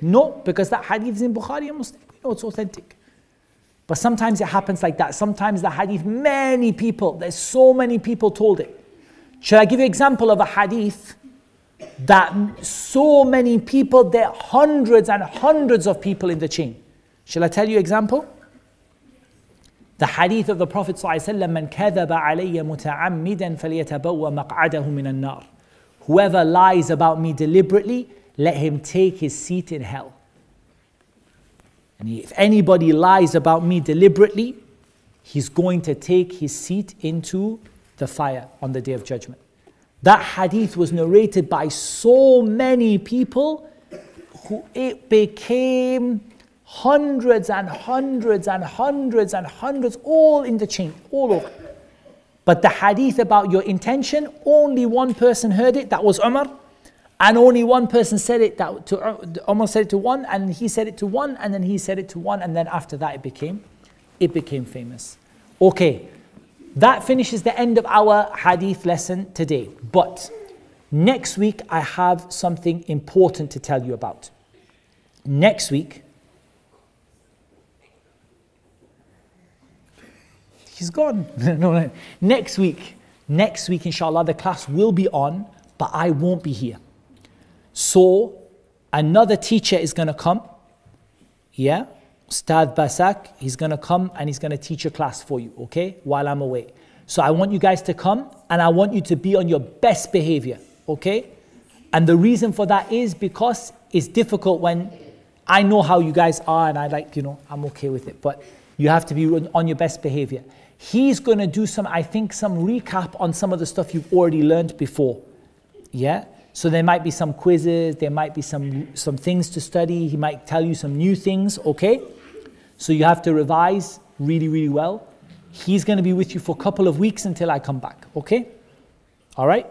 No, because that hadith is in Bukhari and Muslim. We know it's authentic. But sometimes it happens like that. Sometimes the hadith, many people, there's so many people told it. Should I give you an example of a hadith that so many people, there are hundreds and hundreds of people in the chain? Shall I tell you example? The hadith of the Prophet ﷺ, من كذب علي متعمدا فليتبوأ مقعده من النار. Whoever lies about me deliberately, let him take his seat in hell. And if anybody lies about me deliberately, he's going to take his seat into the fire on the day of judgment. That hadith was narrated by so many people who it became hundreds and hundreds and hundreds and hundreds all in the chain, all over. But the hadith about your intention, only one person heard it, that was Umar. And only one person said it that to uh, almost said it to one, and he said it to one, and then he said it to one, and then after that it became it became famous. Okay, that finishes the end of our hadith lesson today. But next week I have something important to tell you about. Next week, he's gone. <laughs> no, no. Next week, next week, inshallah, the class will be on, but I won't be here. So, another teacher is going to come. Yeah? Ustad Basak, he's going to come and he's going to teach a class for you, okay? While I'm away. So, I want you guys to come and I want you to be on your best behavior, okay? And the reason for that is because it's difficult when I know how you guys are and I like, you know, I'm okay with it. But you have to be on your best behavior. He's going to do some, I think, some recap on some of the stuff you've already learned before. Yeah? So there might be some quizzes, there might be some, some things to study. He might tell you some new things, okay? So you have to revise really, really well. He's going to be with you for a couple of weeks until I come back, okay? All right?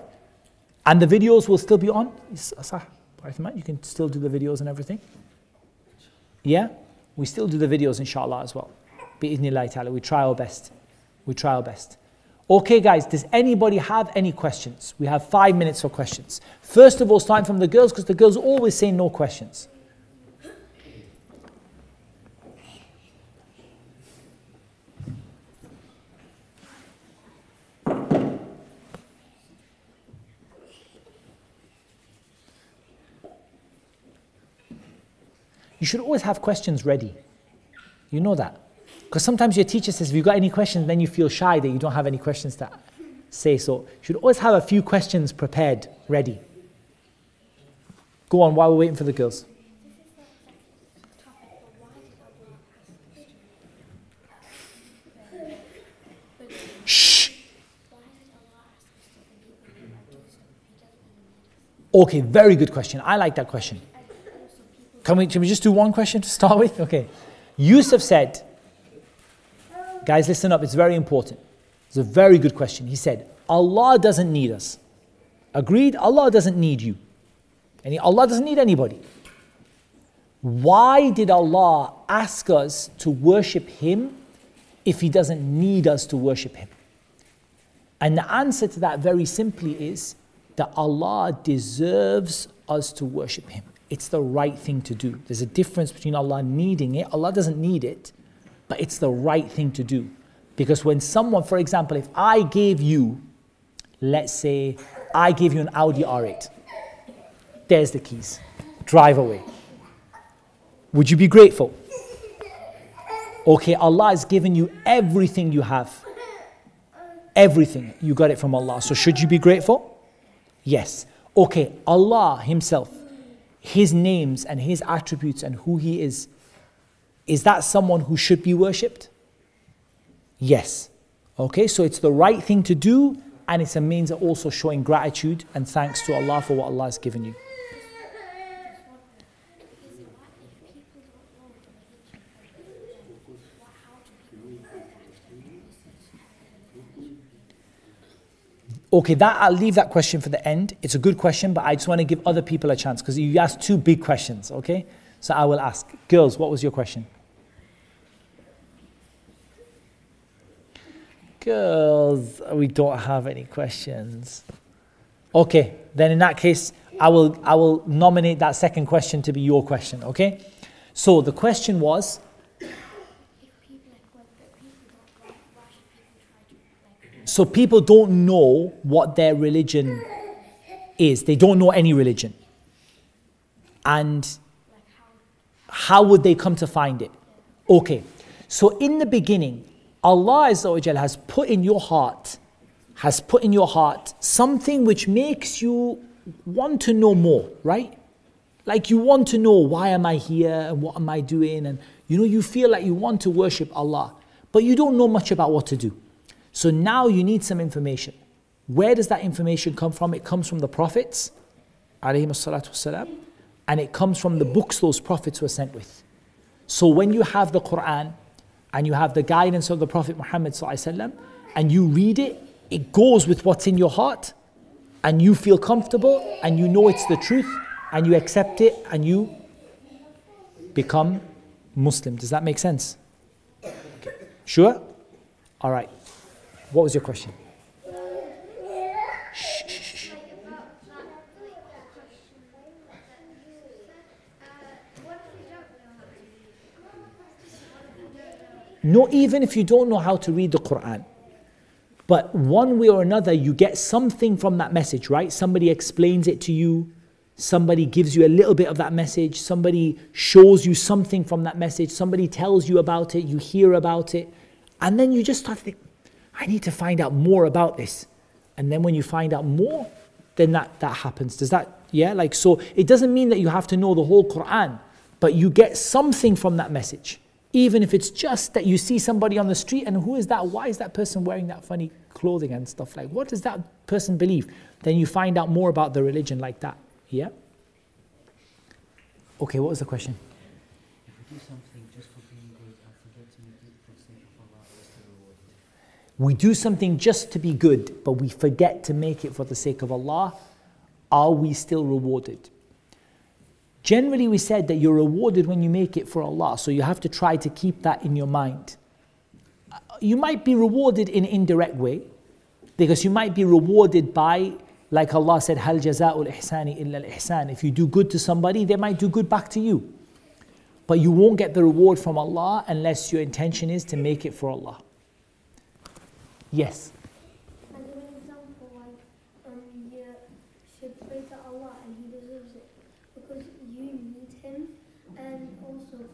And the videos will still be on. You can still do the videos and everything. Yeah? We still do the videos, inshallah, as well. We try our best. We try our best. Okay, guys, does anybody have any questions? We have five minutes for questions. First of all, starting from the girls, because the girls always say no questions. You should always have questions ready. You know that. Because sometimes your teacher says, Have you've got any questions? Then you feel shy that you don't have any questions to say. So you should always have a few questions prepared, ready. Go on while we're waiting for the girls. Shh. Okay, very good question. I like that question. Can we, can we just do one question to start with? Okay. Yusuf said, guys, listen up, it's very important. It's a very good question. He said, Allah doesn't need us. Agreed? Allah doesn't need you. And Allah doesn't need anybody. Why did Allah ask us to worship Him if He doesn't need us to worship Him? And the answer to that very simply is that Allah deserves us to worship Him it's the right thing to do. There's a difference between Allah needing it. Allah doesn't need it, but it's the right thing to do. Because when someone, for example, if I gave you, let's say, I gave you an Audi R8, there's the keys, drive away. Would you be grateful? Okay, Allah has given you everything you have. Everything. You got it from Allah. So should you be grateful? Yes. Okay, Allah Himself his names and his attributes and who he is, is that someone who should be worshipped? Yes. Okay, so it's the right thing to do and it's a means of also showing gratitude and thanks to Allah for what Allah has given you. Okay, that I'll leave that question for the end. It's a good question, but I just want to give other people a chance because you asked two big questions, okay? So I will ask. Girls, what was your question? Girls, we don't have any questions. Okay, then in that case, I will I will nominate that second question to be your question, okay? So the question was So people don't know what their religion is. They don't know any religion. And how would they come to find it? Okay. So in the beginning, Allah has put in your heart, has put in your heart something which makes you want to know more, right? Like you want to know why am I here and what am I doing? And you know, you feel like you want to worship Allah, but you don't know much about what to do. So now you need some information. Where does that information come from? It comes from the prophets, والسلام, and it comes from the books those prophets were sent with. So when you have the Quran and you have the guidance of the Prophet Muhammad وسلم, and you read it, it goes with what's in your heart and you feel comfortable and you know it's the truth and you accept it and you become Muslim. Does that make sense? Okay. Sure? All right. What was your question? Shh, Don't even if you don't know how to read the Quran. But one way or another, you get something from that message, right? Somebody explains it to you, somebody gives you a little bit of that message, somebody shows you something from that message, somebody tells you about it, you hear about it, and then you just start to think, I need to find out more about this. And then when you find out more, then that, that happens. Does that, yeah? Like, so it doesn't mean that you have to know the whole Quran, but you get something from that message. Even if it's just that you see somebody on the street and who is that? Why is that person wearing that funny clothing and stuff like? What does that person believe? Then you find out more about the religion like that. Yeah. Okay, what was the question? If we do something just for being good and forget to make it for the sake of Allah, we're still. We do something just to be good, but we forget to make it for the sake of Allah. Are we still rewarded? Generally, we said that you're rewarded when you make it for Allah, so you have to try to keep that in your mind. You might be rewarded in indirect way, because you might be rewarded by, like Allah said, Hal jaza'ul ihsani illa al ihsan. If you do good to somebody, they might do good back to you. But you won't get the reward from Allah unless your intention is to make it for Allah. Yes. And give an example, like, um, you should pray to Allah and He deserves it because you need Him. And also,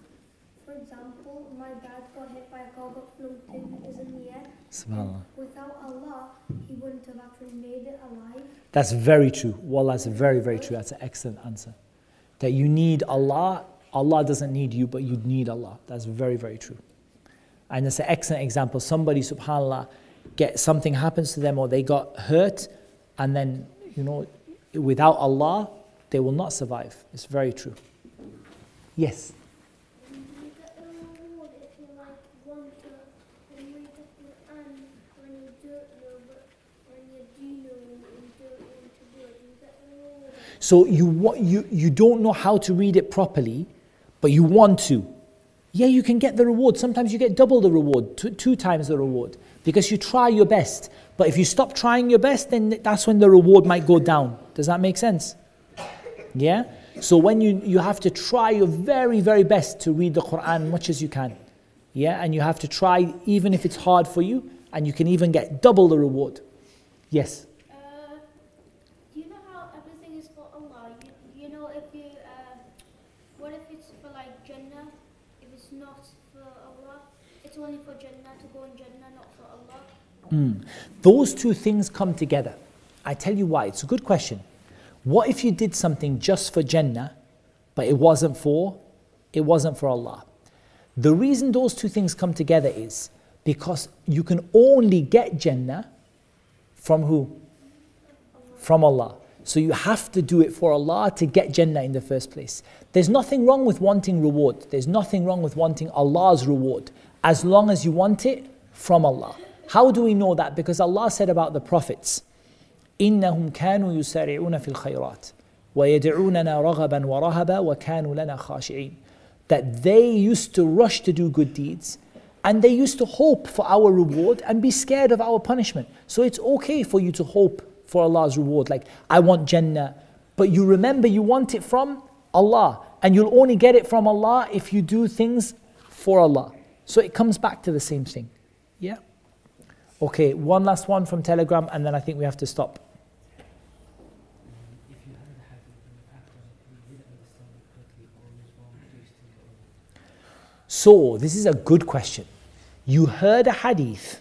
for example, my dad got hit by a car, got floated, was in the air. Subhanallah. Without Allah, he wouldn't have actually made it alive. That's very true. Wallah, that's very, very true. That's an excellent answer. That you need Allah, Allah doesn't need you, but you need Allah. That's very, very true. And it's an excellent example. Somebody, subhanAllah, get something happens to them or they got hurt, and then, you know, without Allah, they will not survive. It's very true. Yes. You get the reward if you like want to read the Quran when you don't know, but when you do know and you don't want to do it, you get the reward. So you, you, you don't know how to read it properly, but you want to. Yeah, you can get the reward. Sometimes you get double the reward, two, two times the reward, because you try your best. But if you stop trying your best, then that's when the reward might go down. Does that make sense? Yeah? So when you, you have to try your very, very best to read the Quran much as you can. Yeah? And you have to try even if it's hard for you, and you can even get double the reward. Yes. Uh, do you know how everything is for Allah? You, you know if you, uh, what if it's for like Jannah? If it's not for Allah, it's only for Jannah to go in Jannah, not for Allah. Mm. Those two things come together. I tell you why. It's a good question. What if you did something just for Jannah, but it wasn't for it wasn't for Allah? The reason those two things come together is because you can only get Jannah from who? From Allah. So you have to do it for Allah to get Jannah in the first place. There's nothing wrong with wanting reward. There's nothing wrong with wanting Allah's reward as long as you want it from Allah. How do we know that? Because Allah said about the prophets, إنهم كانوا يسارعون في الخيرات ويدعوننا رغبا ورهبا وكانوا لنا خاشعين that they used to rush to do good deeds and they used to hope for our reward and be scared of our punishment. So it's okay for you to hope for Allah's reward. Like, I want Jannah. But you remember you want it from Allah. And you'll only get it from Allah if you do things for Allah. So it comes back to the same thing. Yeah? Okay, one last one from Telegram, and then I think we have to stop. So, this is a good question. You heard a hadith,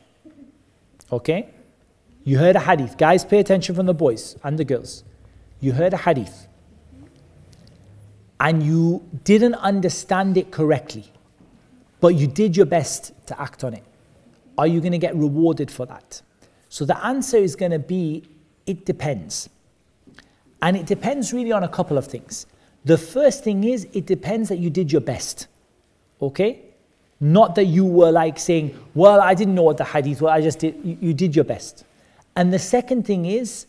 okay? You heard a hadith. Guys, pay attention from the boys and the girls. You heard a hadith, and you didn't understand it correctly, but you did your best to act on it. Are you going to get rewarded for that? So, the answer is going to be it depends. And it depends really on a couple of things. The first thing is, it depends that you did your best. Okay? Not that you were like saying, well, I didn't know what the hadith was, I just did, you, you did your best. And the second thing is,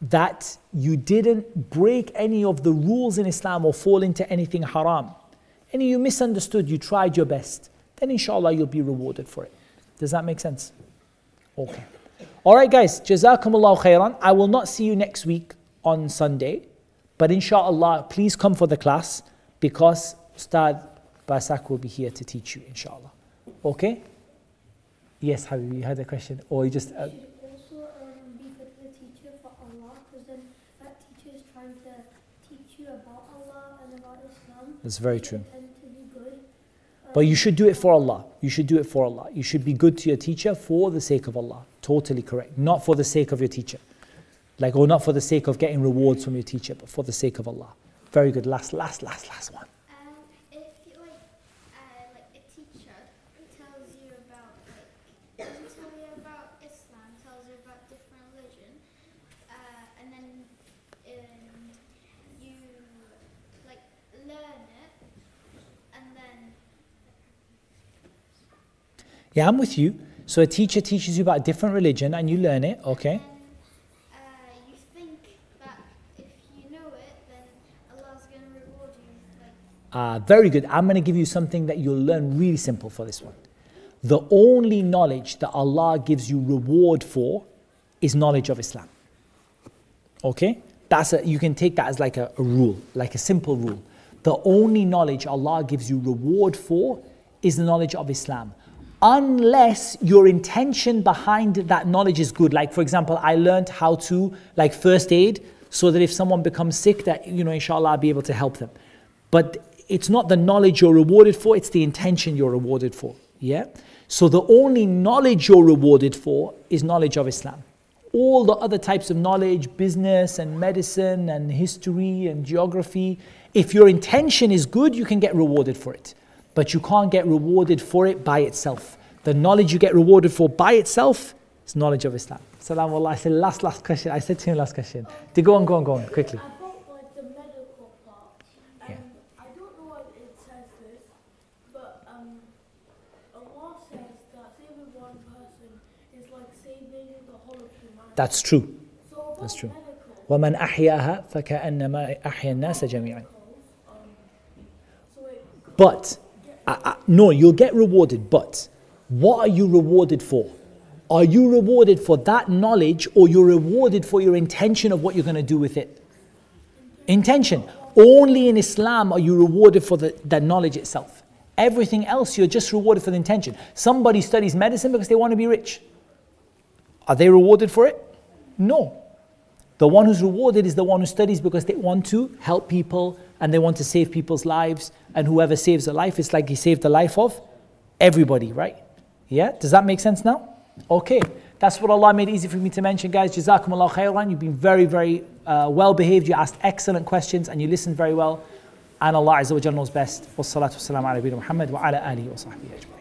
that you didn't break any of the rules in Islam or fall into anything haram, and you misunderstood, you tried your best, then inshallah you'll be rewarded for it. Does that make sense? Okay. All right, guys, Jazakumullah khairan. I will not see you next week on Sunday, but inshallah, please come for the class because Ustad Basak will be here to teach you, inshallah. Okay? Yes, Habibi, you had a question? Or you just. Uh, um, be a teacher for Allah because then that teacher is trying to teach you about Allah and about Islam. that's very true. intend to be good. But you should do it for Allah. You should do it for Allah. You should be good to your teacher for the sake of Allah. Totally correct. Not for the sake of your teacher. Like, or not for the sake of getting rewards from your teacher, but for the sake of Allah. Very good. Last, last, last, last one. Um, if you like, uh, like a teacher tells you about, like, doesn't tell you about Islam, tells you about different religion, uh, and then um, you like learn it, and then Yeah, I'm with you. So a teacher teaches you about a different religion and you learn it, okay? uh, you think that if you know it, then Allah's gonna reward you. Like, Ah, very good. I'm going to give you something that you'll learn really simple for this one. The only knowledge that Allah gives you reward for is knowledge of Islam. Okay? That's a, you can take that as like a, a rule, like a simple rule. The only knowledge Allah gives you reward for is the knowledge of Islam. Unless your intention behind that knowledge is good. Like, for example, I learned how to, like, first aid so that if someone becomes sick, that, you know, inshallah, I'll be able to help them. But it's not the knowledge you're rewarded for, it's the intention you're rewarded for. Yeah? So the only knowledge you're rewarded for is knowledge of Islam. All the other types of knowledge, business and medicine and history and geography, if your intention is good, you can get rewarded for it But you can't get rewarded for it by itself. The knowledge you get rewarded for by itself is knowledge of Islam. Salam Allah. I said last last question. I said to him last question. To go on, go on, go on, quickly. About like the medical part, Yeah. um, I don't know what it says this, but um, Allah says that saving one person is like saving the whole of humanity. That's true. so about that's true. medical, ومن أحياها فكأنما أحيا الناس جميعا. so it, But, uh, no, you'll get rewarded, but what are you rewarded for? Are you rewarded for that knowledge or you're rewarded for your intention of what you're going to do with it? Intention. Only in Islam are you rewarded for the, knowledge itself. Everything else, you're just rewarded for the intention. Somebody studies medicine because they want to be rich. Are they rewarded for it? No. The one who's rewarded is the one who studies because they want to help people and they want to save people's lives. And whoever saves a life, it's like he saved the life of everybody, right? Yeah? Does that make sense now? Okay. That's what Allah made easy for me to mention, guys. Jazakumullah khairan. You've been very, very uh, well behaved. You asked excellent questions and you listened very well. And Allah Azza wa Jalla knows best. Wassalatu wassalamu ala Muhammad wa ala alihi wa sahbihi.